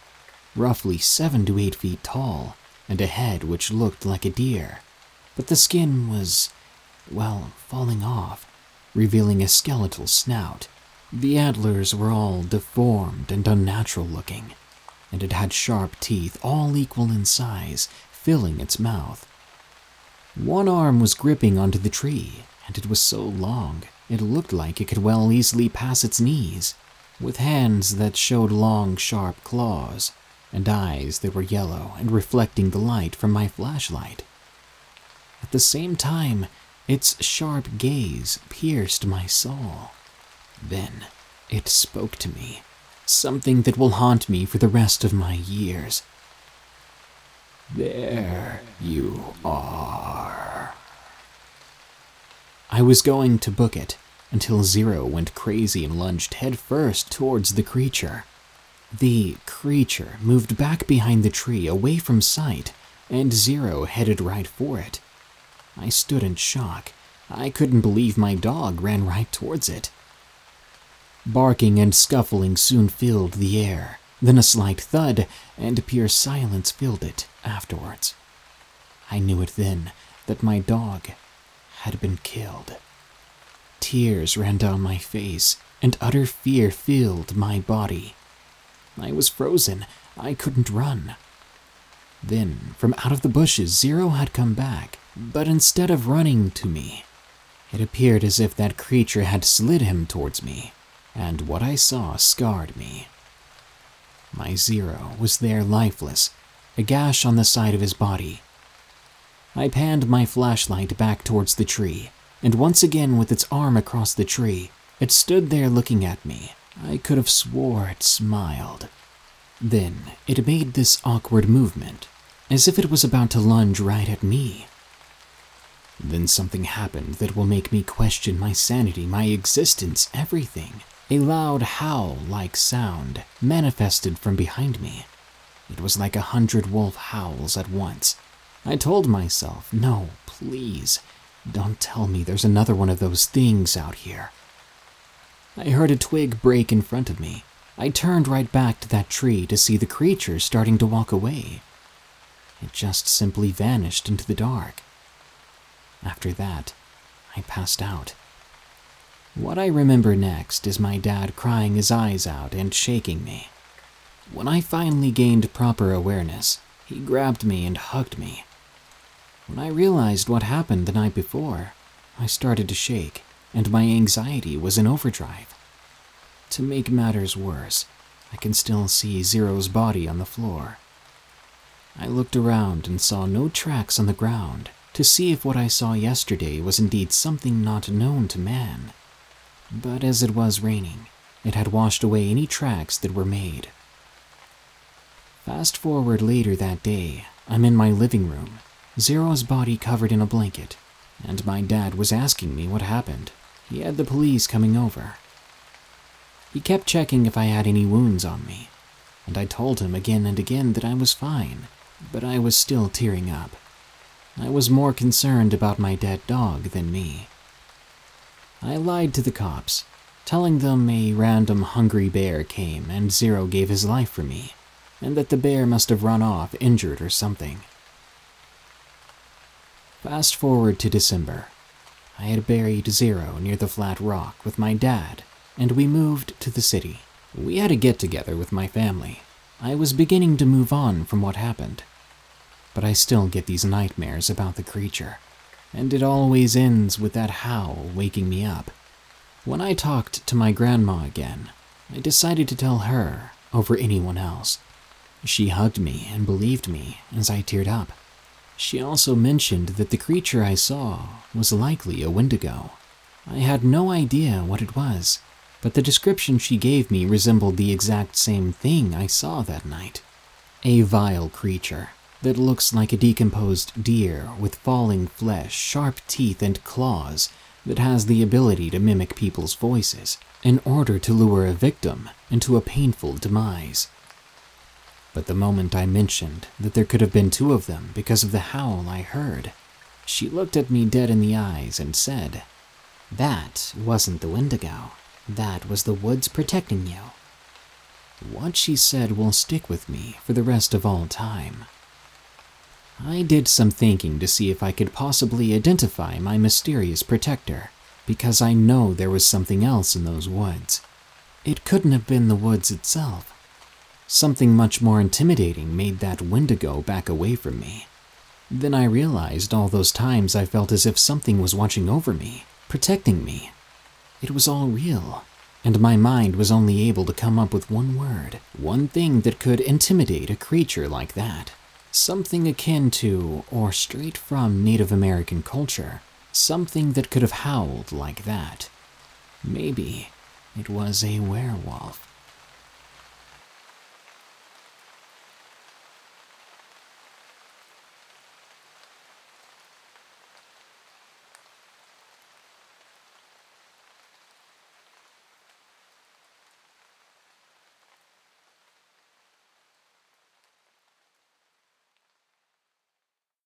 roughly seven to eight feet tall, and a head which looked like a deer. But the skin was, well, falling off, revealing a skeletal snout. The antlers were all deformed and unnatural looking, and it had sharp teeth, all equal in size, filling its mouth. One arm was gripping onto the tree, and it was so long it looked like it could well easily pass its knees, with hands that showed long, sharp claws, and eyes that were yellow and reflecting the light from my flashlight. At the same time, its sharp gaze pierced my soul. Then it spoke to me, something that will haunt me for the rest of my years. There you are. I was going to book it until Zero went crazy and lunged headfirst towards the creature. The creature moved back behind the tree, away from sight, and Zero headed right for it. I stood in shock. I couldn't believe my dog ran right towards it. Barking and scuffling soon filled the air, then a slight thud, and pure silence filled it afterwards. I knew it then that my dog had been killed. Tears ran down my face, and utter fear filled my body. I was frozen. I couldn't run. Then, from out of the bushes, Zero had come back, but instead of running to me, it appeared as if that creature had slid him towards me, and what I saw scarred me. My Zero was there lifeless, a gash on the side of his body. I panned my flashlight back towards the tree, and once again with its arm across the tree, it stood there looking at me. I could have swore it smiled. Then it made this awkward movement, as if it was about to lunge right at me. Then something happened that will make me question my sanity, my existence, everything. A loud howl like sound manifested from behind me. It was like a hundred wolf howls at once. I told myself, no, please, don't tell me there's another one of those things out here. I heard a twig break in front of me. I turned right back to that tree to see the creature starting to walk away. It just simply vanished into the dark. After that, I passed out. What I remember next is my dad crying his eyes out and shaking me. When I finally gained proper awareness, he grabbed me and hugged me. When I realized what happened the night before, I started to shake, and my anxiety was in overdrive. To make matters worse, I can still see Zero's body on the floor. I looked around and saw no tracks on the ground to see if what I saw yesterday was indeed something not known to man. But as it was raining, it had washed away any tracks that were made. Fast forward later that day, I'm in my living room Zero's body covered in a blanket, and my dad was asking me what happened. He had the police coming over. He kept checking if I had any wounds on me, and I told him again and again that I was fine, but I was still tearing up. I was more concerned about my dead dog than me. I lied to the cops, telling them a random hungry bear came and Zero gave his life for me, and that the bear must have run off injured or something. Fast forward to December. I had buried Zero near the flat rock with my dad, and we moved to the city. We had a get together with my family. I was beginning to move on from what happened. But I still get these nightmares about the creature, and it always ends with that howl waking me up. When I talked to my grandma again, I decided to tell her over anyone else. She hugged me and believed me as I teared up. She also mentioned that the creature I saw was likely a wendigo. I had no idea what it was, but the description she gave me resembled the exact same thing I saw that night. A vile creature that looks like a decomposed deer with falling flesh, sharp teeth, and claws that has the ability to mimic people's voices in order to lure a victim into a painful demise. But the moment I mentioned that there could have been two of them because of the howl I heard, she looked at me dead in the eyes and said, That wasn't the Wendigo. That was the woods protecting you. What she said will stick with me for the rest of all time. I did some thinking to see if I could possibly identify my mysterious protector, because I know there was something else in those woods. It couldn't have been the woods itself. Something much more intimidating made that Wendigo back away from me. Then I realized all those times I felt as if something was watching over me, protecting me. It was all real, and my mind was only able to come up with one word, one thing that could intimidate a creature like that. Something akin to, or straight from Native American culture. Something that could have howled like that. Maybe it was a werewolf.